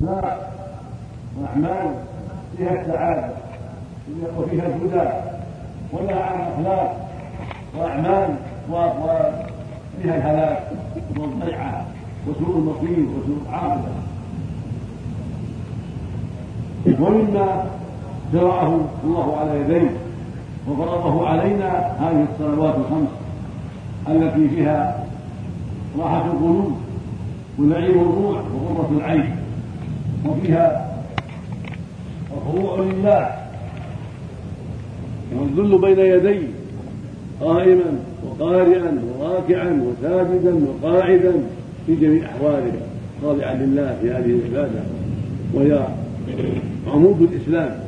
وأعمال فيها السعادة وفيها الهدى ونهى عن الأخلاق وأعمال وفيها الهلاك والضيعة وسوء المصير وسوء العاقبة. ومما شرعه الله على يديه وفرضه علينا هذه الصلوات الخمس التي فيها راحة القلوب ونعيم الروح وقرة العين. وفيها الخضوع لله. والذل بين يديه قائما وقارئا وراكعا وساجدا وقاعدا في جميع أحواله خاضعا لله في هذه العبادة وهي عمود الإسلام.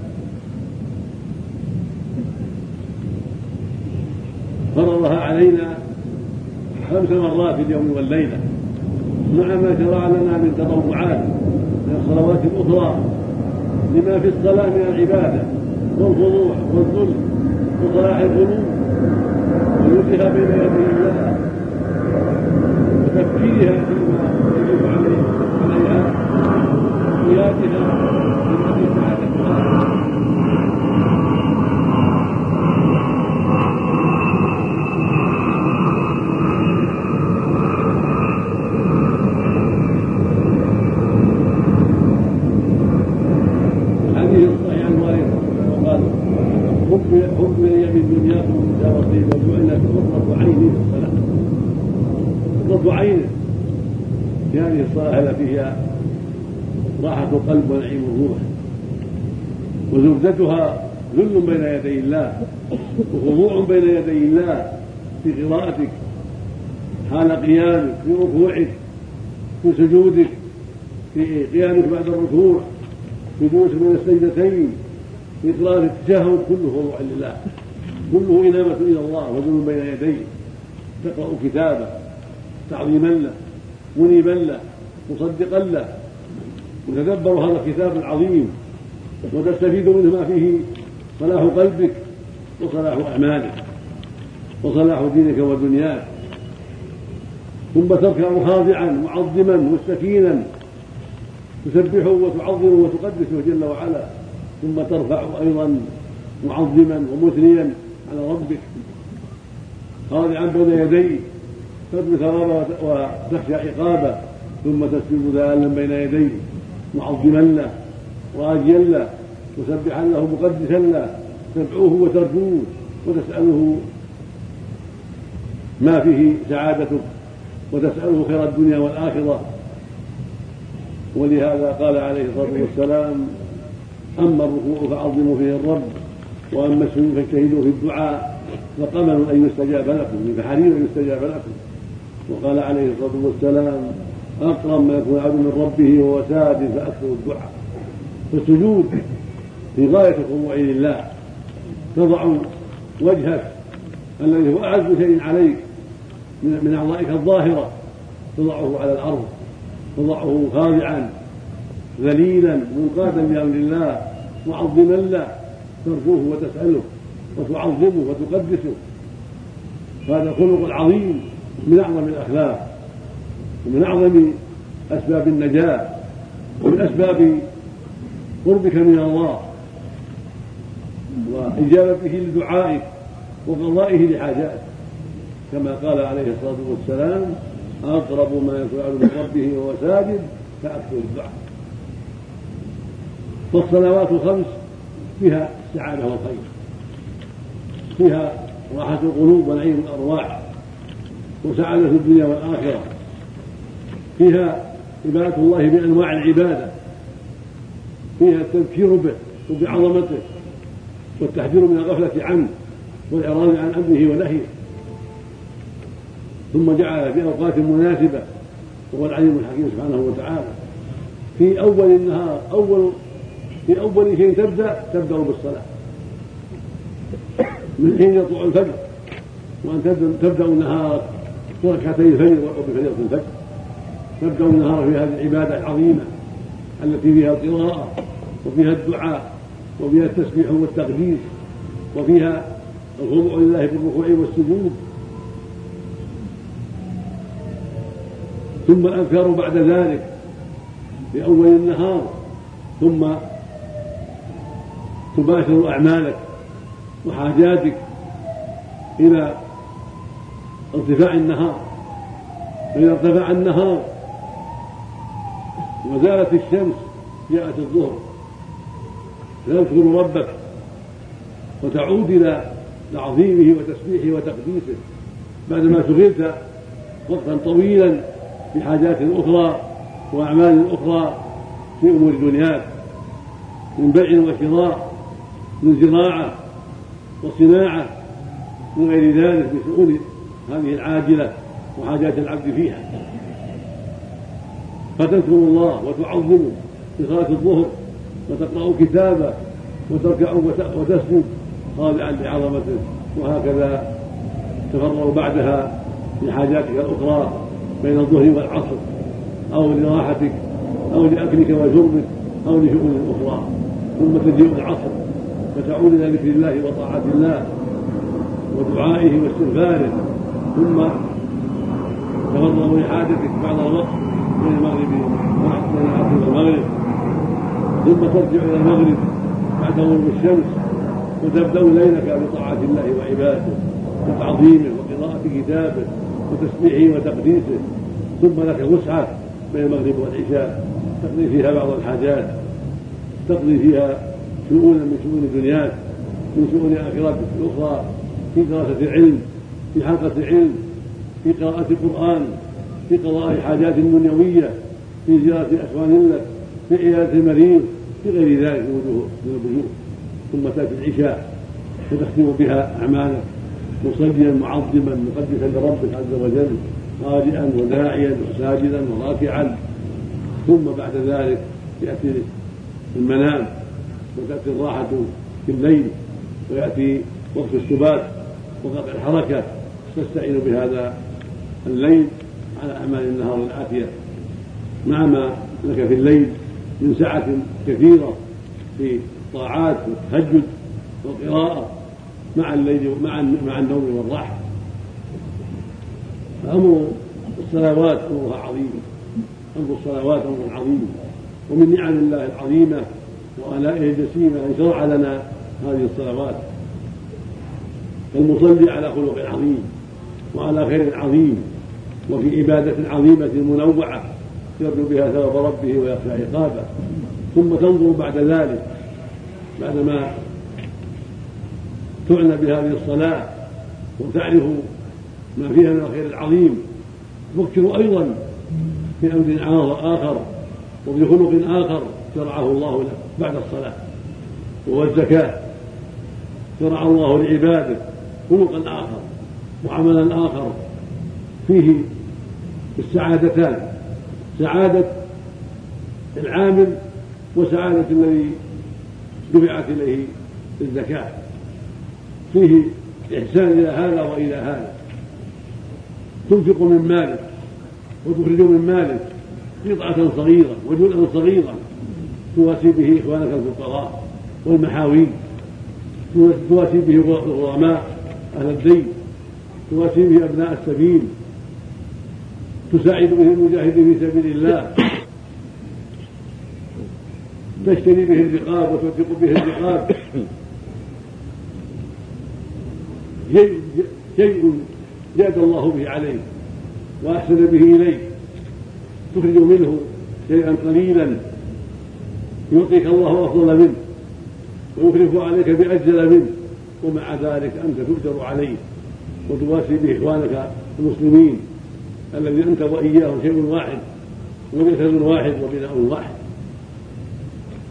فرضها علينا خمس مرات في اليوم والليلة مع ما شرع لنا من تطوعات. الصلوات الأخرى لما في الصلاة من العبادة والخضوع والذل وصلاح القلوب وجودها بين يدي الله وتفكيرها فيما يجب عليه عليها وقيادها بالتي سعادتها الصلاة التي هي راحة القلب ونعيم الروح وزوجتها ذل بين يدي الله وخضوع بين يدي الله في قراءتك حال قيامك في ركوعك في سجودك في قيامك بعد الركوع في جلوس من السجدتين في قراءة التشهد كله خضوع لله كله إنابة إلى الله وذل بين يديه. تقرأ كتابه تعظيما له منيبا له مصدقا له. وتدبر هذا الكتاب العظيم. وتستفيد منه ما فيه صلاح قلبك وصلاح أعمالك وصلاح دينك ودنياك. ثم تركع خاضعا معظما مستكينا تسبحه وتعظمه وتقدسه جل وعلا. ثم ترفع أيضا معظما ومثنيا على ربك. خاضعا بين يديه ترجو ثوابه وتخشى عقابه. ثم تسجد ذالا بين يديه معظما له. راجيا له مسبحا له مقدسا له تدعوه وترجوه وتسأله ما فيه سعادتك وتسأله خير الدنيا والآخرة. ولهذا قال عليه الصلاة والسلام أما الركوع فعظموا فيه الرب وأما السجود فاجتهدوا في الدعاء فقمن أن يستجاب لكم فحري أن يستجاب لكم. وقال عليه الصلاة والسلام أقرب ما يكون العبد من ربه وهو ساجد فأكثر الدعاء. فالسجود في غاية الخضوع لله. تضع وجهك الذي هو أعز شيء عليك من أعضائك الظاهرة. تضعه على الأرض. تضعه خاضعا ذليلا منقادا بأمر الله. معظما له ترجوه وتسأله وتعظمه وتقدسه. هذا الخلق العظيم من أعظم الأخلاق ومن أعظم أسباب النجاة ومن أسباب قربك من الله وإجابته لدعائك وقضائه لحاجاتك. كما قال عليه الصلاة والسلام أقرب ما يكون من ربه وهو ساجد فأكثر الدعاء. فالصلوات الخمس فيها السعادة والخير. فيها راحة القلوب ونعيم الأرواح وسعادة الدنيا والآخرة. فيها عبادة الله بأنواع العبادة. فيها التذكير به وبعظمته والتحذير من الغفلة عنه والإعراض عن أمره ونهيه. ثم جعل في أوقات مناسبة وهو العليم الحكيم سبحانه وتعالى. في أول النهار أول في أول شيء تبدأ تبدأ بالصلاة. من حين يطلع الفجر وأن تبدأ النهار بركعتي الفجر وبفريضة الفجر. تبدأ النهار في هذه العبادة العظيمة. التي فيها القراءة وفيها الدعاء وفيها التسبيح والتقديس وفيها الخضوع لله في الركوع والسجود. ثم الأذكار بعد ذلك في أول النهار ثم تباشر أعمالك وحاجاتك إلى ارتفاع النهار. فإذا ارتفع النهار وزالت الشمس جاءت الظهر. تذكر ربك. وتعود إلى تعظيمه وتسبيحه وتقديسه. بعدما شغلت وقتا طويلا بحاجات أخرى وأعمال أخرى في أمور دنياك من بيع وشراء من زراعة وصناعة من غير ذلك بشؤون هذه العاجلة وحاجات العبد فيها. فتذكر الله وتعظمه في صلاة الظهر وتقرأ كتابه وتركع وتسجد خاضعا لعظمته. وهكذا تفرغ بعدها لحاجاتك الأخرى بين الظهر والعصر أو لراحتك أو لأكلك وشربك أو لشؤون أخرى. ثم تجيء العصر فتعود إلى ذكر الله وطاعة الله ودعائه واستغفاره. ثم تفرغ لحاجتك بعد الوقت بين المغرب بين العصر والمغرب ثم ترجع إلى المغرب بعد غروب الشمس وتبدأ ليلك بطاعة الله وعبادته وتعظيمه وقراءة كتابه وتسبيحه وتقديسه ثم لك وسعة بين المغرب والعشاء تقضي فيها بعض الحاجات تقضي فيها شؤونا من شؤون دنياك من شؤون آخرتك الأخرى في دراسة العلم في حلقة علم في قراءة القرآن في قضاء حاجات دنيوية في زيارة أخوان لك في عيادة المريض في غير ذلك من الوجوه ثم تأتي العشاء وتختم بها أعمالك مصليا معظما مقدسا لربك عز وجل راجعا وداعيا وساجدا وراكعا. ثم بعد ذلك يأتي المنام وتأتي الراحة في الليل ويأتي وقت السبات وقطع الحركة. تستعين بهذا الليل. على أعمال النهار الآتية. مع ما لك في الليل من سعة كثيرة في الطاعات والتهجد والقراءة مع الليل مع مع النوم والراحة. فأمر الصلوات أمرها عظيم. أمر الصلوات أمر عظيم. ومن نعم الله العظيمة وآلائه الجسيمة أن شرع لنا هذه الصلوات. فالمصلي على خلق عظيم وعلى خير عظيم. وفي عبادة عظيمة منوعة يرجو بها ثواب ربه ويخشى عقابه. ثم تنظر بعد ذلك بعدما تعنى بهذه الصلاة وتعرف ما فيها من الخير العظيم تفكر أيضا في أمر آخر وبخلق آخر شرعه الله لك بعد الصلاة وهو الزكاة. شرع الله لعباده خلقا آخر وعملا آخر فيه السعادتان سعادة العامل وسعادة الذي دفعت إليه الزكاة. فيه إحسان إلى هذا وإلى هذا. تنفق من مالك وتخرج من مالك قطعة صغيرة وجزءا صغيرا. تواسي به إخوانك الفقراء والمحاويج تواسي به الغرماء أهل الدين. تواسي به أبناء السبيل. تساعد به المجاهد في سبيل الله. تشتري به الرقاب وتوثق به الرقاب. شيء زاد الله به عليك وأحسن به اليك تخرج منه شيئا قليلا. يعطيك الله أفضل منه ويخلف عليك بأجل منه. ومع ذلك أنت تؤجر عليه وتواسي بإخوانك المسلمين. الذي انت واياهم شيء واحد وجسد واحد وبناء واحد.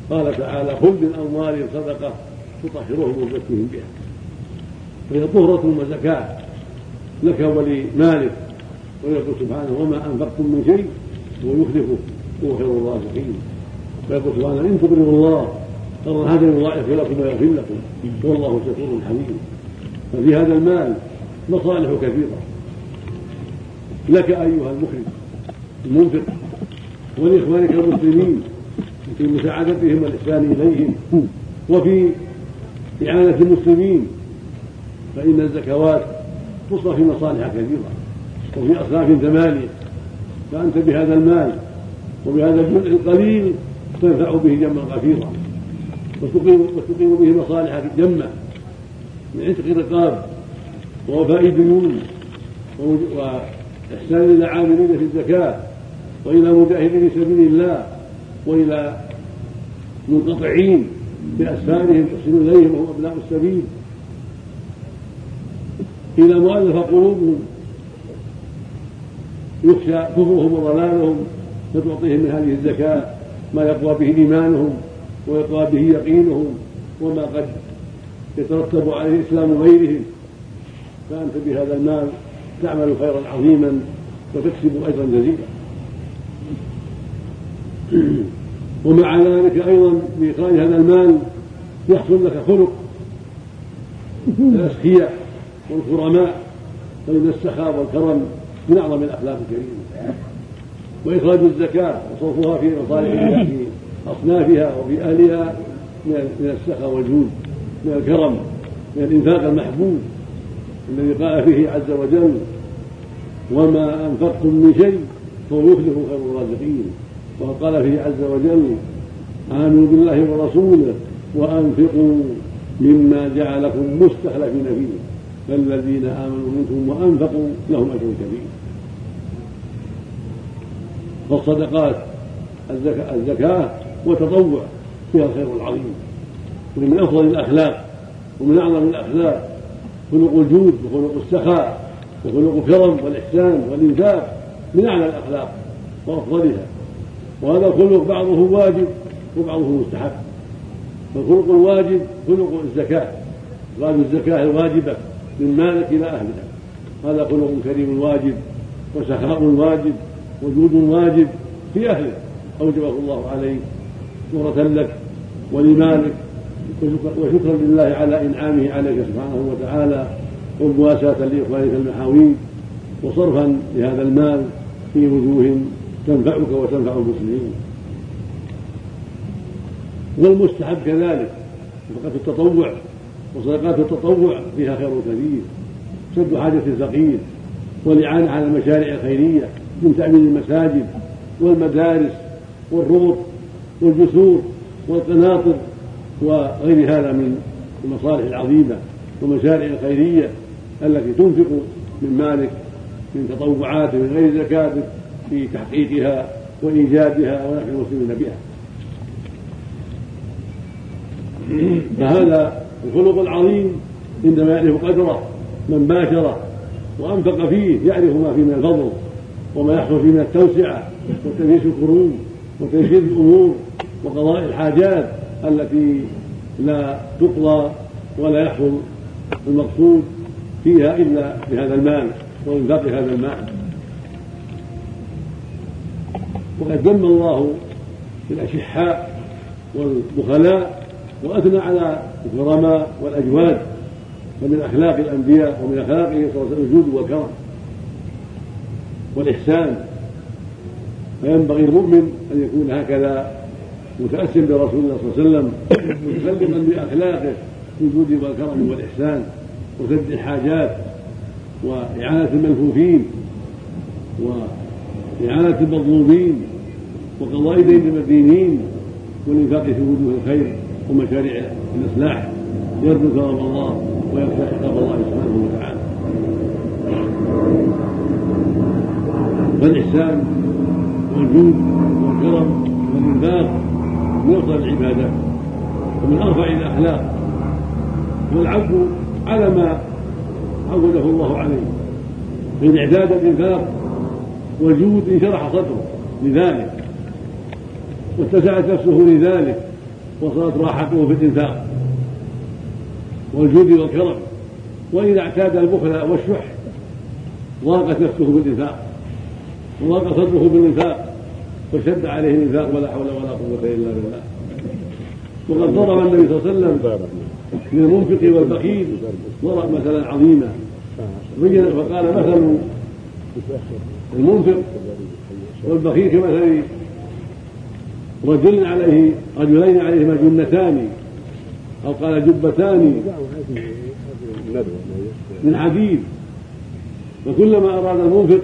قال تعالى خذ من اموالهم صدقة تطهرهم وتزكيهم بها. فهي طهرة وزكاة لك ولمالك. ويقول سبحانه وما أنفقتم من شيء هو يخلفه هو خير الرازقين. ويقول سبحانه إن تقرضوا الله قرضا هذا يضاعف لكم ويغفر لكم. والله شكور حليم. ففي هذا المال مصالح كثيرة. لك أيها المخرج المنفق ولإخوانك المسلمين في مساعدتهم والإحسان إليهم وفي إعانة المسلمين فإن الزكوات تصرف في مصالح كثيرة وفي أصناف ثمانية فأنت بهذا المال وبهذا الجزء القليل تنفع به جما كثيرا وتقيم وتقيم به مصالح جمه من عتق الرقاب ووفاء ديون وإحسان إلى عاملين في الزكاة وإلى مجاهدين في سبيل الله وإلى منقطعين بأسفارهم تحسن إليهم وهم أبناء السبيل. إلى مؤلف قلوبهم يخشى كفرهم وضلالهم فتعطيهم من هذه الزكاة ما يقوى به إيمانهم ويقوى به يقينهم وما قد يترتب عليه إسلام غيرهم فأنت بهذا المال تعمل خيرا عظيما وتكسب أجرا جزيلا. ومع ذلك أيضا بإخراج هذا المال يحصل لك خلق الأسخياء والكرماء فإن السخاء والكرم من أعظم الأخلاق الكريمة. وإخراج الزكاة وصرفها في مصالحها في أصنافها وفي أهلها من السخاء والجود من الكرم من الإنفاق المحبوب الذي قال فيه عز وجل وما أنفقتم من شيء فهو يخلف خير الرازقين. وقال فيه عز وجل آمنوا بالله ورسوله وأنفقوا مما جعلكم مستخلفين فيه. فالذين آمنوا منكم وأنفقوا لهم أجر كبير. فالصدقات الزكاة, الزكاة والتطوع فيها الخير العظيم ومن أفضل الأخلاق ومن أعظم الأخلاق خلق الجود وخلق السخاء. وخلق الكرم والإحسان والإنفاق من أعلى الأخلاق وأفضلها. وهذا الخلق بعضه واجب وبعضه مستحب. فالخلق الواجب خلق الزكاة. إخراج الزكاة الواجبة من مالك إلى أهلها هذا خلق كريم واجب وسخاء واجب وجود واجب في أهله أوجبه الله عليك نورة لك ولمالك وشكرا لله على إنعامه عليك سبحانه وتعالى. ومواساة لإخوانك المحاويج وصرفا لهذا المال في وجوه تنفعك وتنفع المسلمين. والمستحب كذلك صدقة التطوع وصدقات التطوع فيها خير كثير سد حاجة الفقير والإعانة على المشاريع الخيرية من تأمين المساجد والمدارس والروض والجسور والقناطر وغير هذا من المصالح العظيمة والمشاريع الخيرية. التي تنفق من مالك من تطوعات من غير زكاتك في تحقيقها وإيجادها ونفع المسلمين بها. فهذا الخلق العظيم عندما يعرف قدره من باشره وأنفق فيه يعرف ما فيه من الفضل وما يحصل فيه من التوسعة وتنفيس الكروب وتيسير الأمور وقضاء الحاجات التي لا تقضى ولا يحصل المقصود. فيها إلا بهذا المال وإنفاق هذا المال. وقد ذم الله الأشحاء والبخلاء وأثنى على الكرماء والأجواد ومن أخلاق الأنبياء ومن أخلاقه صلى الله عليه وسلم الجود والكرم والإحسان. فينبغي المؤمن أن يكون هكذا متأسم برسول الله صلى الله عليه وسلم متكلما بأخلاقه في الجود والكرم والإحسان. وسد الحاجات وإعانة الملفوفين وإعانة المظلومين وقضاء دين المدينين والإنفاق في وجوه الخير ومشاريع الإصلاح يرجو ثواب الله ويخشى عقاب الله سبحانه وتعالى. فالإحسان والجود والكرم والإنفاق من أفضل العبادات ومن أرفع الأخلاق والعفو على ما عوده الله عليه من إعداد الإنفاق والجود انشرح صدره لذلك واتسعت نفسه لذلك وصارت راحته في الإنفاق والجود والكرم. وإذا اعتاد البخل والشح ضاقت نفسه بالإنفاق وضاق صدره بالإنفاق وشد عليه الإنفاق ولا حول ولا قوة إلا بالله. وقد ضرب النبي صلى الله عليه وسلم للمنفق والبخيل ضرب مثلا عظيما فقال مثل المنفق والبخيل كمثل رجل عليه رجلين عليهما جنتان أو قال جبتان من حديد. فكلما أراد المنفق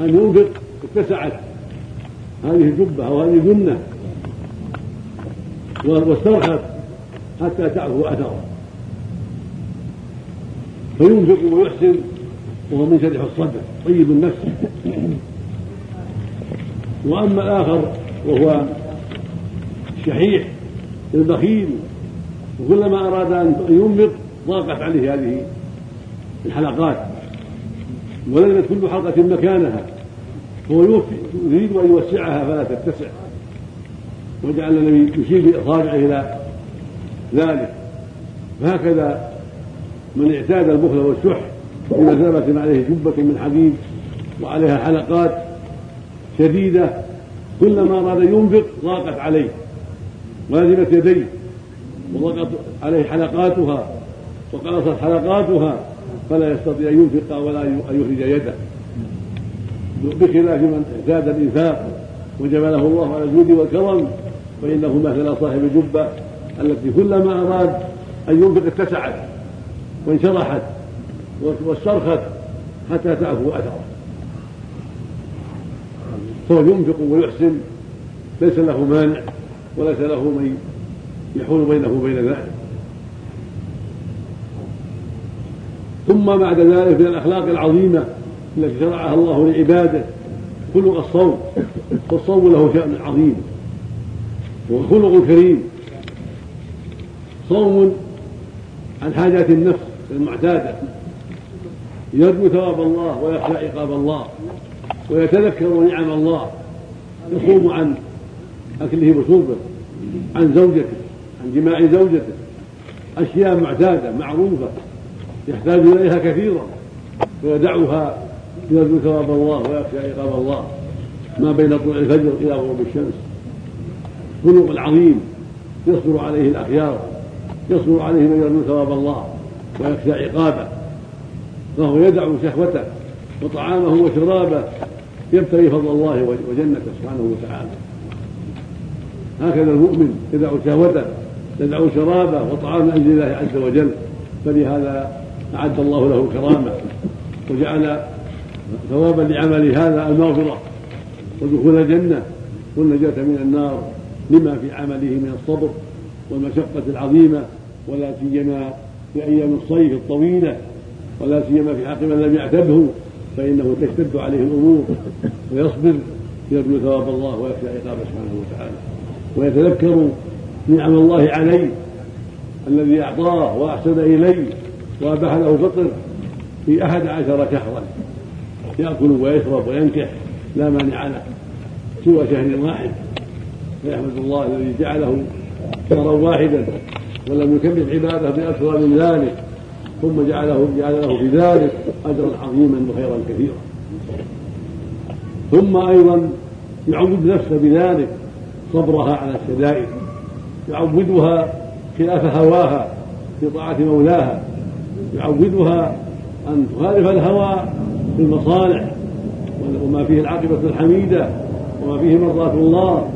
أن ينفق اتسعت هذه جبة أو هذه جنة واسترخت. حتى تعفو أثره فينفق ويحسن وهو من شرح الصدر. طيب النفس. وأما الآخر وهو الشحيح البخيل وكلما أراد أن ينفق ضاقت عليه هذه الحلقات. ولزمت كل حلقة مكانها. هو يريد أن يوسعها فلا تتسع. وجعل النبي يشير بإصابعه إلى ذلك. فهكذا من اعتاد البخل والشح بمثابة عليه جبة من حديد وعليها حلقات شديدة كلما أراد ينفق ضاقت عليه ولزمت يديه وضاقت عليه حلقاتها وقلصت حلقاتها فلا يستطيع أن ينفق ولا أن يخرج يده. بخلاف من اعتاد الإنفاق وجبله الله على الجود والكرم فإنه مثل صاحب الجبة التي كلما أراد أن ينفق اتسعت وانشرحت واسترخت حتى تعفو أثره. فهو ينفق ويحسن ليس له مانع وليس له من يحول بينه وبين ذلك. ثم بعد ذلك من الأخلاق العظيمة التي شرعها الله لعباده خلق الصوم والصوم له شأن عظيم وخلق كريم. صوم عن حاجات النفس المعتادة. يرجو ثواب الله ويخشى عقاب الله ويتذكر نعم الله يصوم عن أكله وشربه عن زوجته عن جماع زوجته. أشياء معتادة معروفة يحتاج إليها كثيرا. ويدعها يرجو ثواب الله ويخشى عقاب الله. ما بين طلوع الفجر إلى غروب الشمس. خلق العظيم يصبر عليه الأخيار. يصبر عليه من يرجو ثواب الله ويخشى عقابه فهو يدع شهوته وطعامه وشرابه يبتغي فضل الله وجنته سبحانه وتعالى. هكذا المؤمن يدع شهوته يدع شرابه وطعام أجل الله عز وجل فلهذا أعد الله له الكرامه وجعل ثوابا لعمل هذا المغفرة. ودخول الجنة والنجاة من النار لما في عمله من الصبر والمشقة العظيمة ولا سيما في أيام الصيف الطويلة ولا سيما في حق من لم يعتده فإنه تشتد عليه الأمور ويصبر يرجو ثواب الله ويخشى عقابه سبحانه وتعالى. ويتذكر نعم الله عليه الذي أعطاه وأحسن إليه وأباح له فطر في أحد عشر شهرا. يأكل ويشرب وينكح لا مانع له سوى شهر واحد. فيحمد الله الذي جعله شهرا واحدا ولم يكلف عباده بأكثر من ذلك ثم جعله جعل له في ذلك أجرا عظيما وخيرا كثيرا. ثم أيضا يعود نفسه بذلك صبرها على الشدائد يعودها خلاف هواها في طاعة مولاها يعودها أن تخالف الهوى في المصالح وما فيه العاقبة الحميدة وما فيه مرضاة الله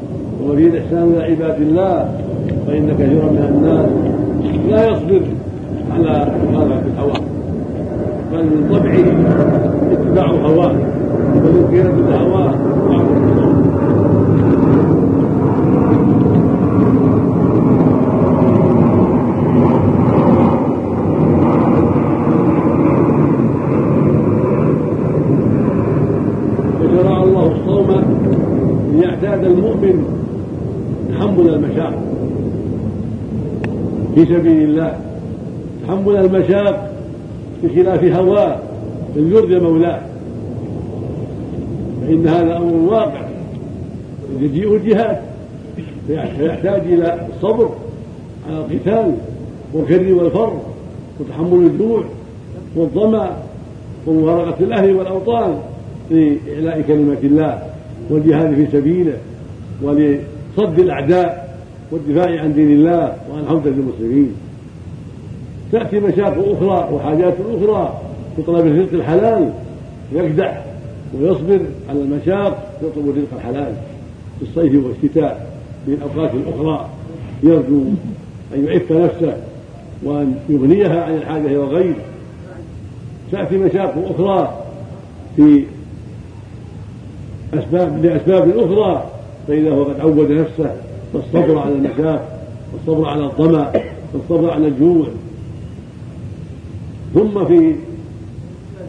وما فيه الإحسان إلى عباد الله فإن كثيرا من الناس لا يصبر على مخالفة الهوى بل من طبعه اتباع هواه ومن قيادة الهوى وشرع الله الصوم ليعتاد المؤمن تحمل المشاق في سبيل الله. تحمل المشاق بخلاف هواه. بل يرضي مولاه. فإن هذا أمر واقع. يجيء الجهاد. فيحتاج إلى الصبر على القتال والكر والفر وتحمل الجوع والظمأ ومفارقة الأهل والأوطان لإعلاء كلمة الله والجهاد في سبيله ولصد الأعداء والدفاع عن دين الله وعن حوزة المسلمين تأتي مشاق أخرى وحاجات أخرى في طلب الرزق الحلال يجدع ويصبر على المشاق يطلب الرزق الحلال. في الصيف والشتاء في الأوقات الأخرى يرجو أن يعف نفسه وأن يغنيها عن الحاجة إلى الغير تأتي مشاق أخرى في أسباب لأسباب أخرى فإذا هو قد عود نفسه فالصبر على المشاق والصبر على الظمأ والصبر على الجوع. ثم في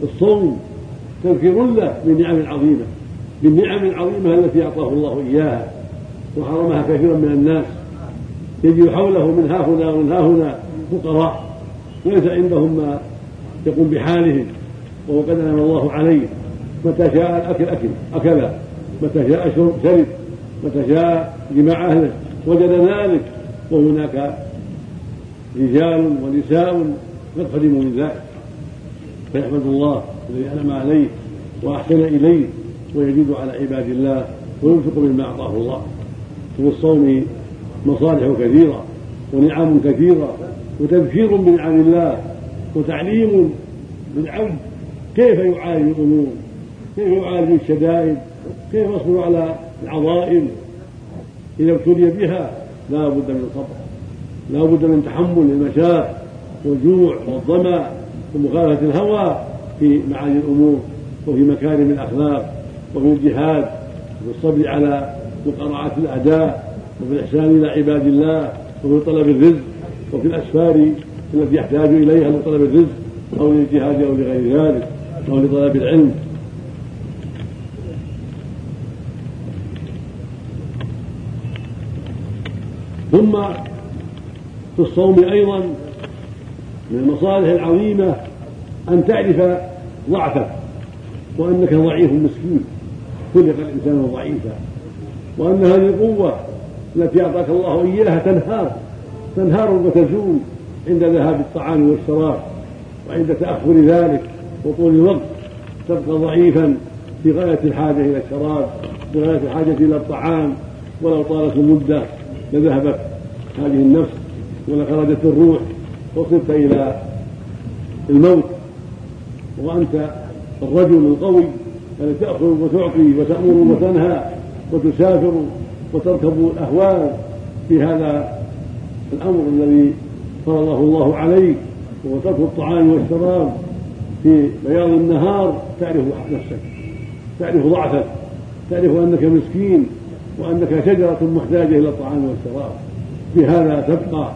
الصوم تذكير له بالنعم العظيمة بالنعم العظيمة التي أعطاه الله إياها وحرمها كثيرا من الناس. يجد حوله من ها هنا ومن ها هنا فقراء ليس عندهم ما يقوم بحالهم. وهو قد أنعم الله عليه. متى شاء الأكل أكل أكل. متى شاء شرب شرب. متى شاء جماع أهله. وجد ذلك وهناك رجال ونساء خدموا من ذلك. فيحمد الله الذي أنعم عليه وأحسن إليه ويزيد على عباد الله وينفق مما أعطاه الله. وفي الصوم مصالح كثيرة ونعم كثيرة وتذكير بنعم الله وتعليم للعبد كيف يعالج الأمور كيف يعالج الشدائد؟ كيف يصبر على العظائم إذا ابتلي بها لا بد من الصبر لا بد من تحمل المشاق والجوع والظمأ ومخالفه الهوى في معاني الأمور وفي مكارم الأخلاق وفي الجهاد وفي الصبر على مقارعة الاعداء وفي الإحسان إلى عباد الله وفي طلب الرزق وفي الأسفار التي يحتاج إليها لطلب الرزق أو للجهاد أو لغير ذلك أو لطلب العلم. ثم في الصوم أيضا من المصالح العظيمة أن تعرف ضعفك وأنك ضعيف مسكين. خلق الإنسان ضعيفا. وأن هذه القوة التي أعطاك الله إياها تنهار. تنهار وتزول عند ذهاب الطعام والشراب وعند تأخر ذلك وطول الوقت. تبقى ضعيفا في غاية الحاجة إلى الشراب في غاية الحاجة إلى الطعام ولو طالت المدة. لذهبت هذه النفس ولخرجت الروح وصرت إلى الموت. وأنت الرجل القوي الذي تأخذ وتعطي وتأمر وتنهى وتسافر وتركب الأهوال في هذا الأمر الذي فرضه الله عليك. وهو الطعام والشراب في بياض النهار تعرف نفسك تعرف ضعفك تعرف أنك مسكين. وأنك شجرة محتاجة إلى الطعام والشراب. بهذا تبقى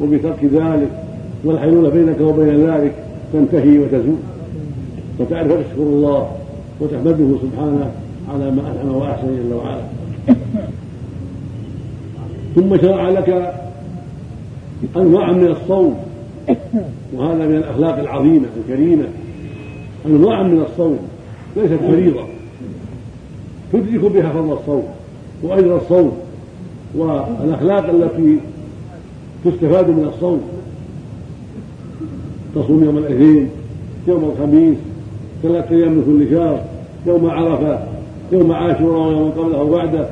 وبترك ذلك والحيلولة بينك وبين ذلك تنتهي وتزول. وتعرف تشكر الله وتحمده سبحانه على ما أنعم وأحسن جل وعلا. ثم شرع لك أنواع من الصوم وهذا من الأخلاق العظيمة الكريمة. أنواع من الصوم ليست فريضة. تدرك بها فضل الصوم. وأجر الصوم والأخلاق التي تستفاد من الصوم تصوم يوم الاثنين يوم الخميس ثلاثة أيام من كل شهر يوم عرفة يوم عاشوراء ويوم قبله وبعده.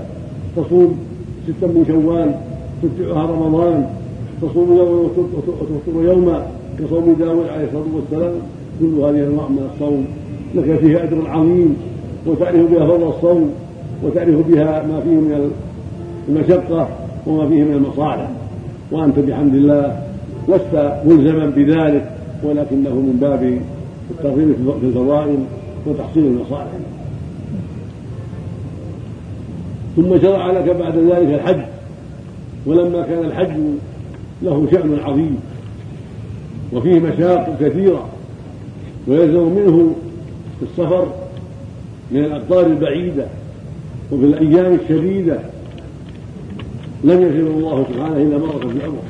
تصوم ستا من شوال تتبعها رمضان. تصوم يوما وتفطر يوما كصوم داود عليه الصلاة والسلام. كل هذه أنواع من الصوم. لك فيها أجر عظيم وتعرف بها فضل الصوم. وتعرف بها ما فيه من المشقة وما فيه من المصالح. وأنت بحمد الله لست ملزما بذلك ولكنه من باب الترغيب في الفضائل وتحصيل المصالح. ثم شرع لك بعد ذلك الحج ولما كان الحج له شأن عظيم وفيه مشاق كثيرة ويلزم منه السفر من الأقطار البعيدة وفي الأيام الشديدة لم يجد الله سبحانه إلا مرة في العمر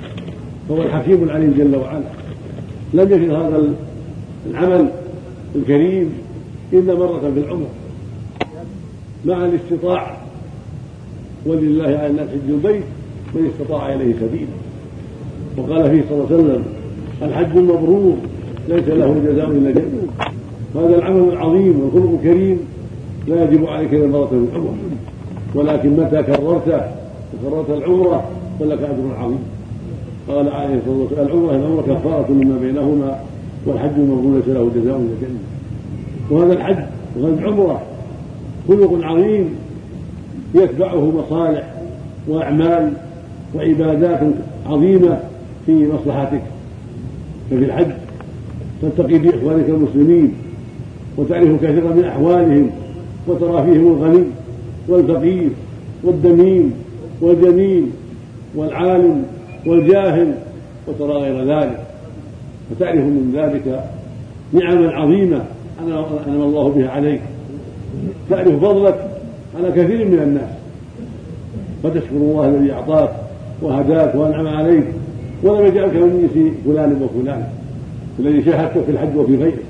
فهو الحكيم العليم جل وعلا. لم يجد هذا العمل الكريم إلا مرة في العمر. مع الاستطاعة ولله على الناس حج البيت من استطاع إليه سبيلا. وقال فيه صلى الله عليه وسلم الحج المبرور ليس له جزاء إلا جنة هذا العمل العظيم والخلق الكريم لا يجب عليك إلا مرة في العمر. ولكن متى كررته وكررت العمرة فلك أجر عظيم. قال عليه الصلاة والسلام العمرة العمرة كفارة مما بينهما والحج المبرور ليس له جزاء إلا الجنة وهذا الحج وهذه العمرة خلق عظيم يتبعه مصالح وأعمال وعبادات عظيمة في مصلحتك. ففي الحج تلتقي بإخوانك المسلمين وتعرف كثيرا من أحوالهم وترى فيهم الغني. والفقير والدميم والجميل والعالم والجاهل وترى غير ذلك. فتعرف من ذلك نعما عظيمة أنعم الله بها عليك. تعرف فضلك على كثير من الناس. فتشكر الله الذي أعطاك وهداك وأنعم عليك. ولم يجعلك من جنس فلان وفلان. الذي شاهدته في الحج وفي غيره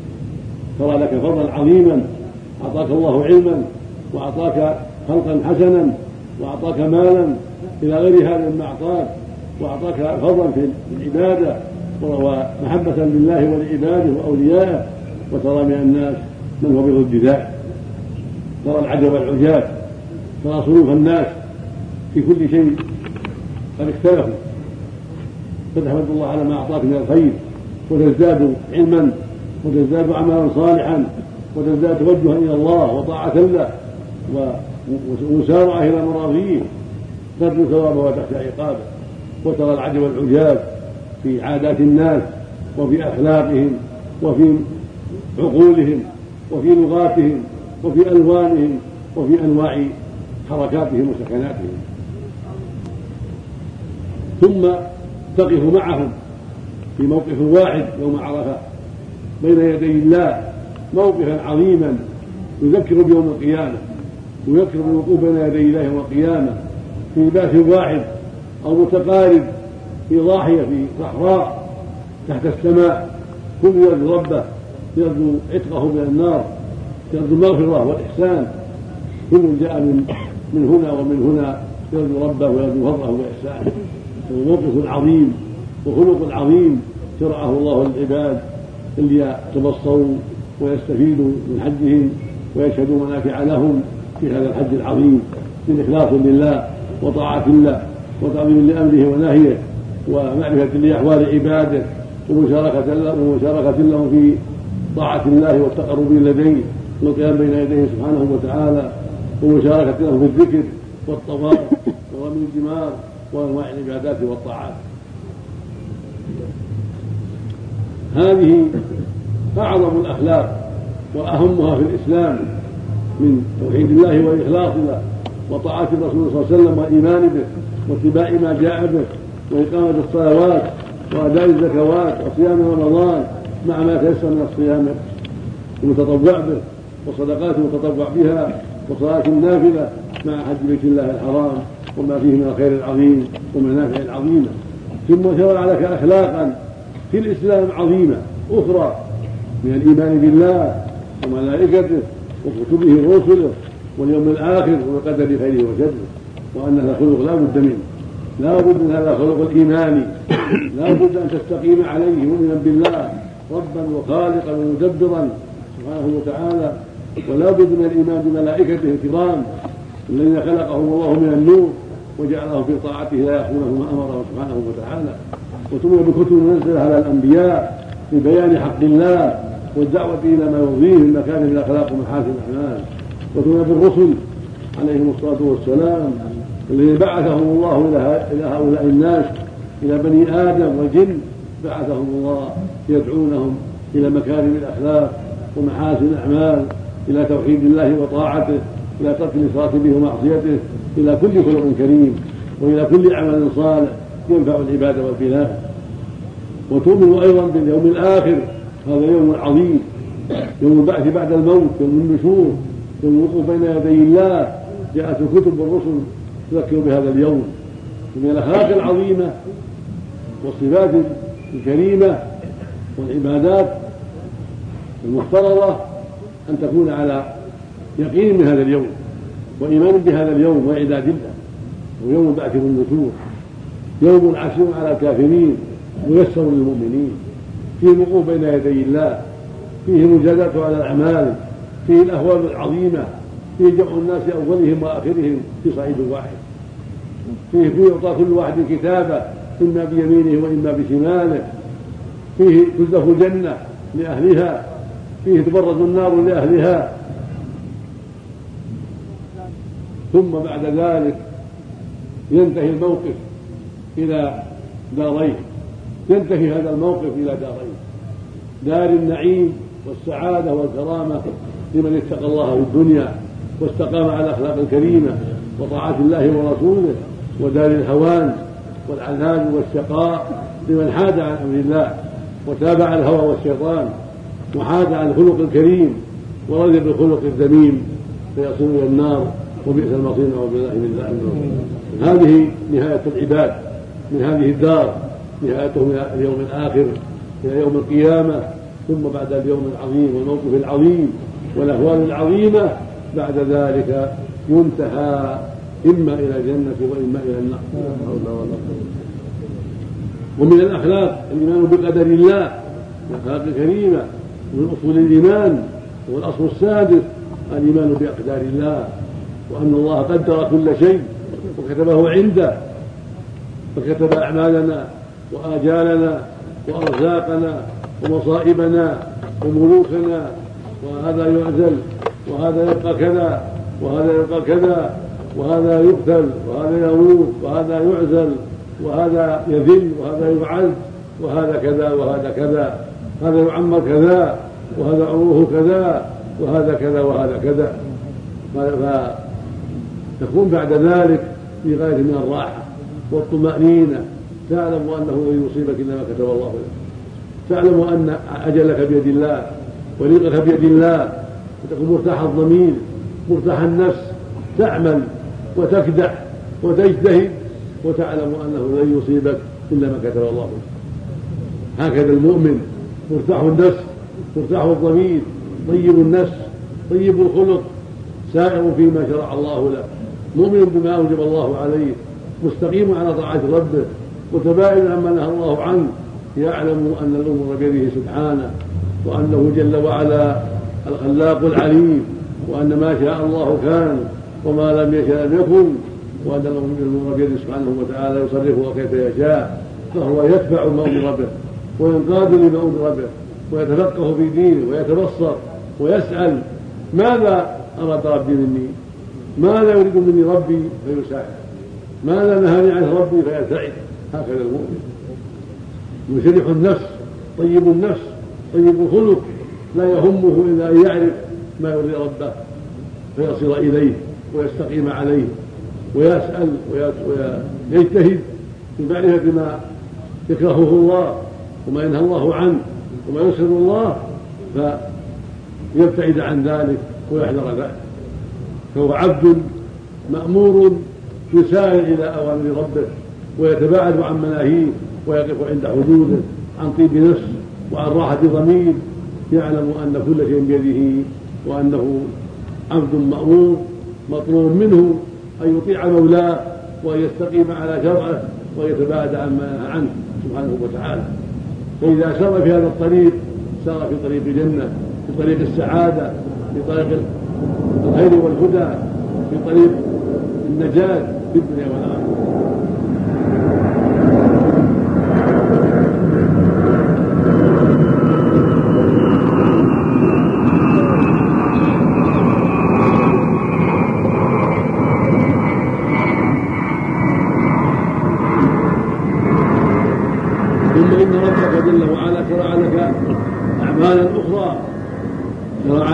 ترى لك فضلا عظيما. أعطاك الله علما. وأعطاك خلقا حسنا وأعطاك مالا إلى غير هذا مما أعطاك وأعطاك فضلا في العبادة ومحبة لله ولعباده وأوليائه وترى من الناس من هو بضد ذلك. ترى العجب العجاب ترى صنوف الناس في كل شيء قد اختلفوا. فتحمد الله على ما أعطاك من الخير وتزداد علما وتزداد عملا صالحا وتزداد توجها إلى الله وطاعة له. ومسارعة إلى مراضيه ترجو ثوابه وتخشى عقابه وترى العجب والعجاب في عادات الناس وفي أخلاقهم وفي عقولهم وفي لغاتهم وفي ألوانهم وفي أنواع حركاتهم وسكناتهم. ثم تقف معهم في موقف واحد يوم عرفة بين يدي الله موقفا عظيما يذكر بيوم القيامة. ويذكر بالوقوف بين يدي الله يوم القيامة في لباس واحد أو متقارب في ضاحية في صحراء تحت السماء كل يرجو ربه يرجو عتقه من النار يرجو المغفرة والإحسان كل جاء من من هنا ومن هنا يرجو ربه ويرجو فضله وإحسانه. موقف عظيم وخلق عظيم. شرعه الله للعباد ليتبصروا ويستفيدوا من حجهم ويشهدوا منافع لهم. في هذا الحج العظيم من إخلاص لله وطاعة الله وتعظيم لأمره ونهيه ومعرفة لأحوال عباده ومشاركة ومشاركة لهم في طاعة الله والتقرب لديه والقيام بين يديه سبحانه وتعالى ومشاركة لهم في الذكر والطواف ورمي الجمار وانواع العبادات والطاعات. هذه أعظم الأخلاق وأهمها في الإسلام من توحيد الله والاخلاص له وطاعة الرسول صلى الله عليه وسلم والايمان به واتباع ما جاء به وإقامة الصلوات وأداء الزكوات وصيام رمضان مع ما تيسر من الصيام المتطوع به وصدقات المتطوع بها وصلاه النافلة مع حج بيت الله الحرام وما فيه من الخير العظيم والمنافع العظيمة. ثم شرع لك أخلاقا في الإسلام عظيمة أخرى من الإيمان بالله وملائكته وكتبه ورسله واليوم الآخر وقدر خيره وشره وأن هذا خلق لا بد منه. لا بد من هذا خلق الإيمان. لا بد أن تستقيم عليه مؤمنا بالله ربا وخالقا ومدبرا سبحانه وتعالى. ولا بد من الإيمان بملائكته الكرام الذين خلقهم الله من النور وجعلهم في طاعته لا يخونه ما أمره سبحانه وتعالى. وتؤمن بكتب منزلة على الأنبياء لبيان حق الله. والدعوة إلى ما يرضيه من مكارم الاخلاق ومحاسن الأعمال. وتؤمن بالرسل عليهم الصلاة والسلام الذين بعثهم الله إلى هؤلاء الناس إلى بني آدم والجن. بعثهم الله يدعونهم إلى مكارم الأخلاق ومحاسن الأعمال إلى توحيد الله وطاعته إلى ترك الإشراك به ومعصيته إلى كل خلق كريم وإلى كل عمل صالح ينفع العباد والبلاد. وتؤمن أيضا باليوم الآخر هذا يوم عظيم يوم البعث بعد الموت يوم النشور يوم الوقوف بين يدي الله. جاءت الكتب والرسل تذكر بهذا اليوم. ومن الأخلاق العظيمة والصفات الكريمة والعبادات المفترضة أن تكون على يقين من هذا اليوم وإيمان بهذا اليوم وإعداد له ويوم البعث والنشور. يوم عسير على الكافرين ميسر للمؤمنين. فيه الوقوف بين يدي الله فيه المجازاة على الأعمال فيه الأهوال العظيمة فيه جمع الناس أولهم وآخرهم في صعيد واحد فيه يعطى كل واحد كتابه إما بيمينه وإما بشماله. فيه تزدف الجنة لأهلها فيه تبرز النار لأهلها. ثم بعد ذلك ينتهي الموقف إلى دارين ينتهي هذا الموقف إلى دارين. دار النعيم والسعادة والكرامة لمن اتقى الله في الدنيا واستقام على الأخلاق الكريمة وطاعة الله ورسوله ودار الهوان والعذاب والشقاء لمن حاد عن أمر الله وتابع الهوى والشيطان وحاد عن الخلق الكريم ورضي بالخلق الذميم فيصل إلى النار وبئس المصير. نعوذ بالله من ذلك. هذه نهاية العباد من هذه الدار. نهايته من اليوم الآخر إلى يوم القيامة ثم بعد اليوم العظيم والموقف العظيم والأهوال العظيمة بعد ذلك ينتهى إما إلى الجنة وإما إلى النار. ومن الأخلاق الإيمان بقدر الله من الأخلاق الكريمة ومن أصول الإيمان والاصل السادس الإيمان بأقدار الله وأن الله قدر كل شيء وكتبه عنده فكتب أعمالنا وآجالنا وأرزاقنا ومصائبنا وملوكنا وهذا يعزل وهذا يبقى كذا وهذا يبقى كذا وهذا يقتل وهذا يموت وهذا يعزل وهذا يذل وهذا يعز وهذا كذا وهذا كذا هذا يعمر كذا وهذا عمره كذا وهذا كذا وهذا كذا. فتكون بعد ذلك في غاية من الراحة والطمأنينة تعلم أنه لن يصيبك إلا ما كتب الله لك. تعلم أن أجلك بيد الله ورزقك بيد الله وتكون مرتاح الضمير مرتاح النفس تعمل وتكدح وتجتهد وتعلم أنه لن يصيبك إلا ما كتب الله لك. هكذا المؤمن مرتاح النفس مرتاح الضمير طيب النفس طيب الخلق سائر فيما شرع الله له. مؤمن بما أوجب الله عليه مستقيم على طاعة ربه متباعد عما نهى الله عنه. يعلم أن الأمور بيده سبحانه وأنه جل وعلا الخلاق العليم وأن ما شاء الله كان وما لم يشاء لم يكن وأن الأمور بيده سبحانه وتعالى يصرفها كيف يشاء فهو يتبع ما أمر به وينقاد لما أمر به ويتفقه في دينه ويتبصر ويسأل ماذا اراد ربي مني؟ ماذا يريد مني ربي؟ فيساعد. ماذا نهاني عنه ربي؟ فيبتعد هكذا المؤمن. يشرح النفس طيب النفس طيب الخلق. لا يهمه إلا أن يعرف ما يرضي ربه فيصل إليه ويستقيم عليه ويسأل ويجتهد في معرفة ما يكرهه الله وما ينهى الله عنه وما يسر الله فيبتعد عن ذلك ويحذر ذلك. فهو عبد مأمور يسارع إلى أوامر ربه. ويتباعد عن مناهيه ويقف عند حدوده عن طيب نفس وعن راحة ضمير يعلم أن كل شيء بيده وأنه عبد مأمور مطلوب منه أن يطيع مولاه وأن يستقيم على شرعه ويتباعد عما نهى عنه سبحانه وتعالى. فإذا سار في هذا الطريق سار في طريق الجنة في طريق السعادة في طريق الخير والهدى في طريق النجاة في الدنيا والآخرة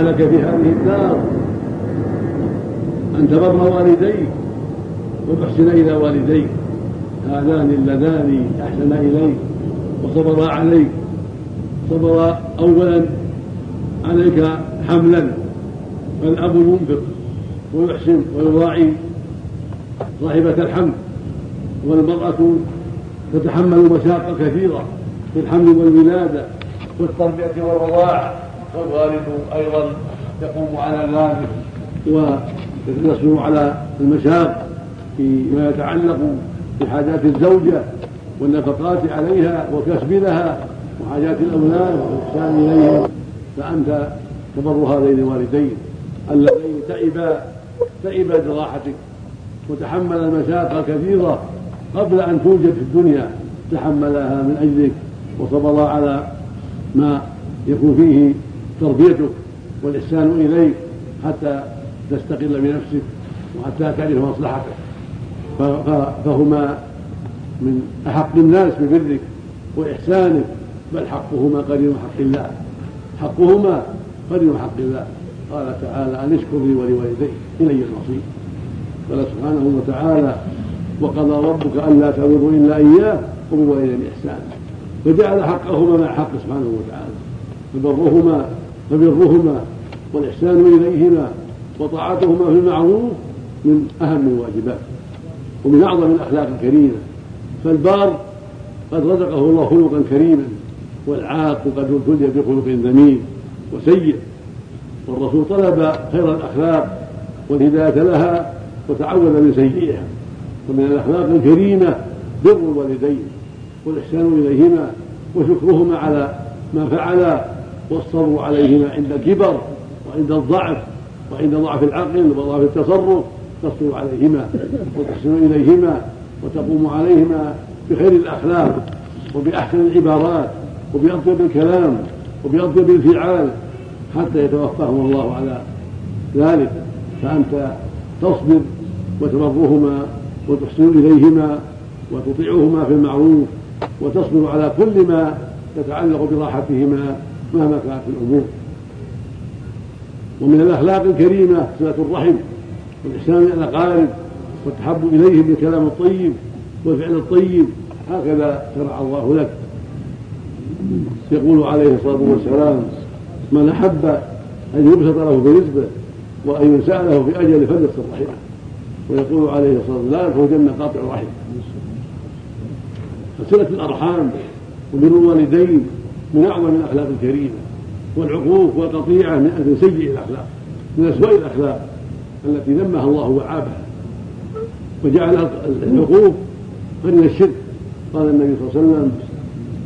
لك في هذه الدار أن تبر والديك وتحسن إلى والديك. هذان اللذان أحسن إليك وصبرا عليك. صبر أولا عليك حملا. فالأب ينفق ويحسن ويراعي صاحبة الحمل. والمرأة تتحمل مشاقة كثيرة في الحمل والولادة والتربية والرضاعة. والوالد أيضا يقوم على ذلك. ويصبر على المشاق فيما يتعلق بحاجات الزوجة والنفقات عليها والكسب لها وحاجات الأولاد والإحسان إليهم فأنت تبر هذين الوالدين اللذين تعبا تعبا لراحتك وتحمل المشاق الكثيرة قبل أن توجد في الدنيا تحملها من أجلك وصبر على ما يكون فيه تربيتك والإحسان إليك حتى تستقل بنفسك وحتى تعرف مصلحتك. فهما من أحق الناس ببرك وإحسانك بل حقهما قرين حق الله. حقهما قرين حق الله. قال تعالى أن اشكر لي ولوالديك إلي المصير. قال سبحانه وتعالى وقضى ربك ألا تعبدوا إلا إياه وبالوالدين إحسانا فجعل حقهما مع حق سبحانه وتعالى. فبرهما فبرهما والإحسان إليهما وطاعتهما في المعروف من أهم الواجبات ومن أعظم الأخلاق الكريمة. فالبار قد رزقه الله خلقا كريما والعاق قد ابتلي بخلق ذميم وسيء. والرسول طلب خير الأخلاق والهداية لها وتعوذ من سيئها. ومن الأخلاق الكريمة بر الوالدين والإحسان إليهما وشكرهما على ما فعلا والصبر عليهما عند الكبر وعند الضعف وعند ضعف العقل وضعف التصرف تصبر عليهما وتحسن إليهما وتقوم عليهما بخير الأخلاق وبأحسن العبارات وبأطيب الكلام وبأطيب الفعال حتى يتوفاهم الله على ذلك. فأنت تصبر وتبرهما وتحسن إليهما وتطيعهما في المعروف وتصبر على كل ما يتعلق براحتهما مهما كانت الأمور. ومن الأخلاق الكريمة صلة الرحم والإحسان إلى الأقارب والتحب إليهم بالكلام الطيب والفعل الطيب هكذا شرع الله لك. يقول عليه الصلاة والسلام من أحب أن يبسط له في رزقه وأن ينسى له في أجل فليصل رحمه. ويقول عليه الصلاة والسلام لا يدخل الجنة قاطع رحم فصلة الأرحام وبر الوالدين من أعظم الأخلاق الكريمة. والعقوق والقطيعة من سيء الأخلاق من أسوأ الأخلاق التي ذمها الله وعابها. وجعل العقوق قرن الشرك. قال النبي صلى الله عليه وسلم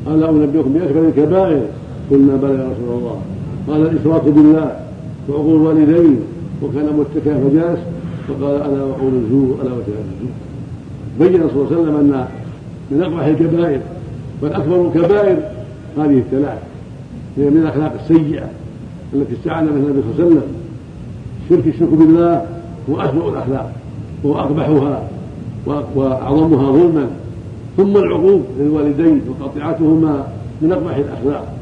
ألا أنبئكم بأكبر الكبائر؟ قلنا بلى يا رسول الله. قال الإشراك بالله وعقول الوالدين وكان متكئا فجالس فقال ألا وقول الزور ألا وشهادة الزور بين صلى الله عليه وسلم أن من أقبح الكبائر والأكبر الكبائر هذه الثلاث. هي من الأخلاق السيئة التي استعان منها النبي صلى الله عليه وسلم. شرك الشرك بالله هو أسوأ الأخلاق وأقبحها وأعظمها ظلما. ثم العقوق للوالدين وقطيعتهما من أقبح الأخلاق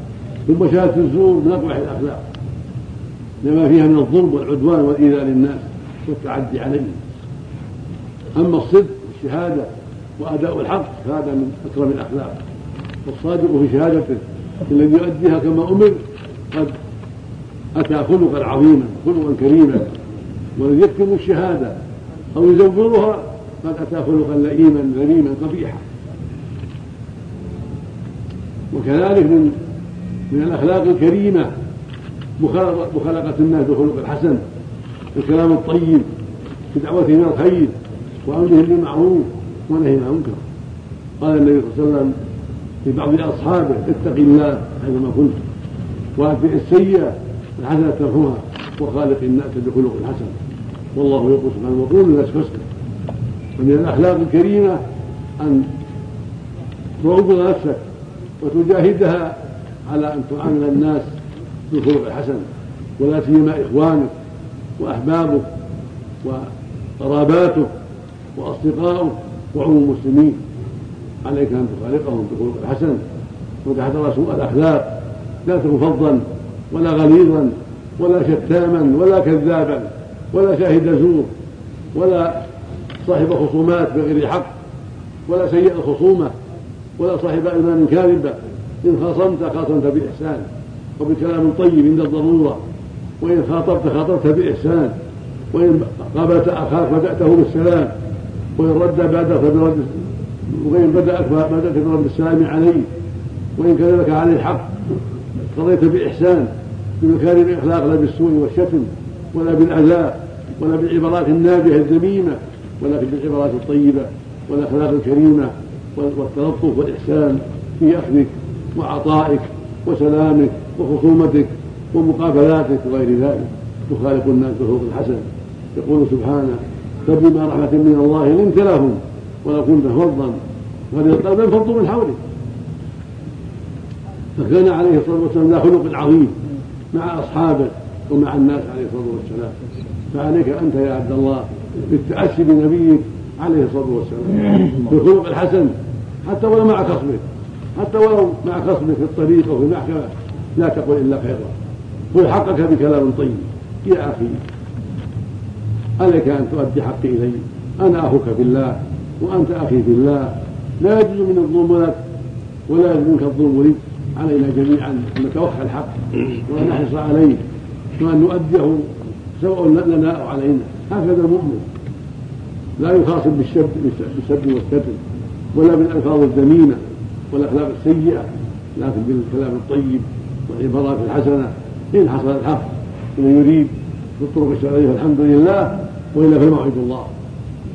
ثم شهادة الزور من أقبح الأخلاق. لما فيها من الظلم والعدوان والإيذاء للناس والتعدي عليهم. أما الصدق والشهادة وأداء الحق فهذا من أكرم الأخلاق. والصادق في شهادته الذي يؤديها كما أمر قد أتى خلقا عظيما خلقا كريما والذي يكتم الشهادة أو يزورها قد أتى خلقا لئيما ذميما قبيحا. وكذلك من من الأخلاق الكريمة مخالقة الناس بالخلق الحسن الكلام الطيب بدعوتهم إلى الخير وأمرهم بالمعروف ونهي عن المنكر. قال النبي صلى الله عليه وسلم في بعض أصحابه اتق الله حيثما كنت. وأتبع السيئة الحسنة ترفعها وخالق الناس بخلق حسن. والله يقول سبحانه وقول الناس فاسكت ومن الأخلاق الكريمة أن تغض نفسك وتجاهدها على أن تعامل الناس بالخلق الحسن ولا سيما إخوانك وأحبابك وقراباتك وأصدقاؤك وعموم المسلمين. عليك أن تخالقهم بالخلق الحسن وتحذر سوء الأخلاق لا تكن فظا ولا غليظا ولا شتاما ولا كذابا ولا شاهد زور ولا صاحب خصومات بغير حق ولا سيء الخصومة ولا صاحب إيمان كاذبة إن خاصمت خاصمت بإحسان وبكلام طيب عند الضرورة. وإن خاطبت خاطبت بإحسان. وإن قابلت أخاك بدأته بالسلام. وإن رد بعدك برد وإن بدأك بدأت برد السلام عليه وإن لك عليه الحق. قضيت بإحسان بمكارم الإخلاق لا بالسوء والشتم ولا بالأذى ولا بالعبارات النابهة الذميمة ولكن بالعبارات الطيبة والأخلاق الكريمة والتلطف والإحسان في أخذك وعطائك وسلامك وخصومتك ومقابلاتك وغير ذلك. تخالق الناس بالخلق الحسن يقول سبحانه فبما رحمة من الله لنت لهم ولو كنت فظا غليظ القلب انفضوا من حولك فكان عليه الصلاة والسلام ذا خلق عظيم مع أصحابه ومع الناس عليه الصلاة والسلام. فعليك أنت يا عبد الله بالتأسي بنبيك عليه الصلاة والسلام. بالخلق الحسن. حتى ولو مع خصمك حتى ولو مع خصمك في الطريق أو في المحكمة. لا تقل إلا خيرا. قل حقك بكلام طيب. يا أخي عليك أن تؤدي حقي إلي. أنا أخوك في الله وأنت أخي في الله. لا يجوز من الظلم لك ولا منك الظلم لي علينا جميعا أن نتوخى الحق وأن نحرص عليه وأن نؤديه سواء لنا أو علينا. هكذا المؤمن. لا يخاصم بالشد بالسد والكتم ولا بالألفاظ الذميمة والأخلاق السيئة لكن بالكلام الطيب والعبارات الحسنة. إن حصل الحق ومن يريد بالطرق الشرعية فالحمد لله. وإلا فالموعد الله.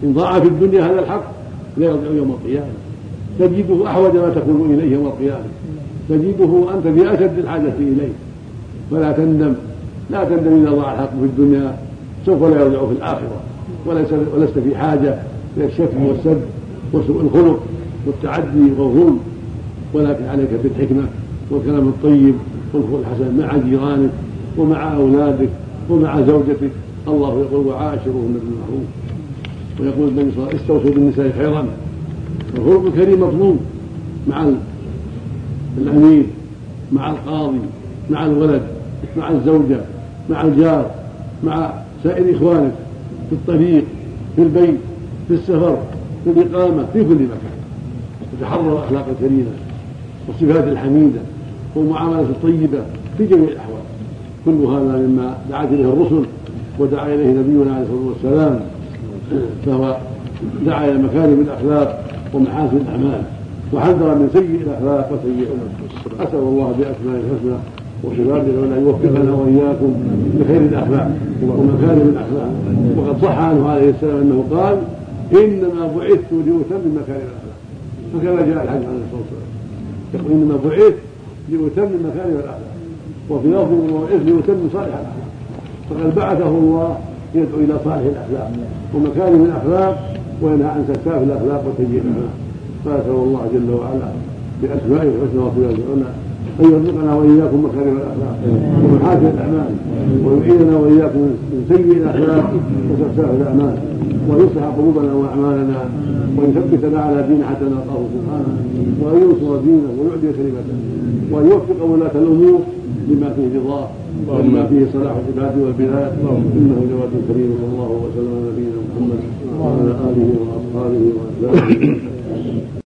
إن ضاع في الدنيا هذا الحق لا يضيع يوم القيامة. تجده أحوج ما تكون إليه يوم القيامة. تجده أنت في أشد الحاجة إليه. فلا تندم. لا تندم إذا ضاع الحق في الدنيا. سوف لا يرجع في الآخرة. ولست في حاجة إلى الشتم والسب وسوء الخلق والتعدي والظلم. ولكن عليك بالحكمة والكلام الطيب والخلق الحسن مع جيرانك ومع أولادك ومع زوجتك. الله يقول وعاشرهن بالمعروف. ويقول النبي صلى الله عليه وسلم استوصوا بالنساء خيرا. الخلق الكريم مطلوب مع الأمير مع القاضي مع الولد مع الزوجة مع الجار مع سائر إخوانك في الطريق في البيت في السفر في الإقامة في كل مكان. تتحرر الأخلاق الكريمة والصفات الحميدة والمعاملة الطيبة في جميع الأحوال. كل هذا مما دعت إليه الرسل ودعا إليه نبينا عليه الصلاة والسلام. فهو دعا إلى مكارم الأخلاق ومحاسن الأعمال وحذر من سيء الأخلاق وسيء الأمل أسأل الله بأسماء الحسنى وصفاته أن يوفقنا وإياكم بخير الأخلاق ومكارم الأخلاق. وقد صح عنه عليه السلام أنه قال إنما بعثت لأتمم مكارم الأخلاق. هكذا جاء الحديث عليه الصلاة والسلام. يقول إنما بعثت لأتمم مكارم الأخلاق. وفي لفظ بعثت لأتمم صالح الأخلاق. فقد بعثه الله يدعو إلى صالح الأخلاق. ومكارم الأخلاق وينهى عن سفاف الأخلاق وسيئ الأخلاق فأسأل الله جل وعلا بأسمائه الحسنى وصفاته العلى أن يرزقنا وإياكم مكارم الأخلاق ومحاسن الأعمال ويعيننا وإياكم من سيء الأخلاق وسفساف الأعمال ويصلح قلوبنا وأعمالنا ويثبتنا على دين حتى نلقاه سبحانه وأن ينصر دينه ويعلي كلمته وأن يوفق ولاة الأمور لما فيه رضاه. ولما فيه صلاح العباد والبلاد. إنه جواد كريم صلى الله وسلم على نبينا محمد وعلى آله وأصحابه وأسلامه.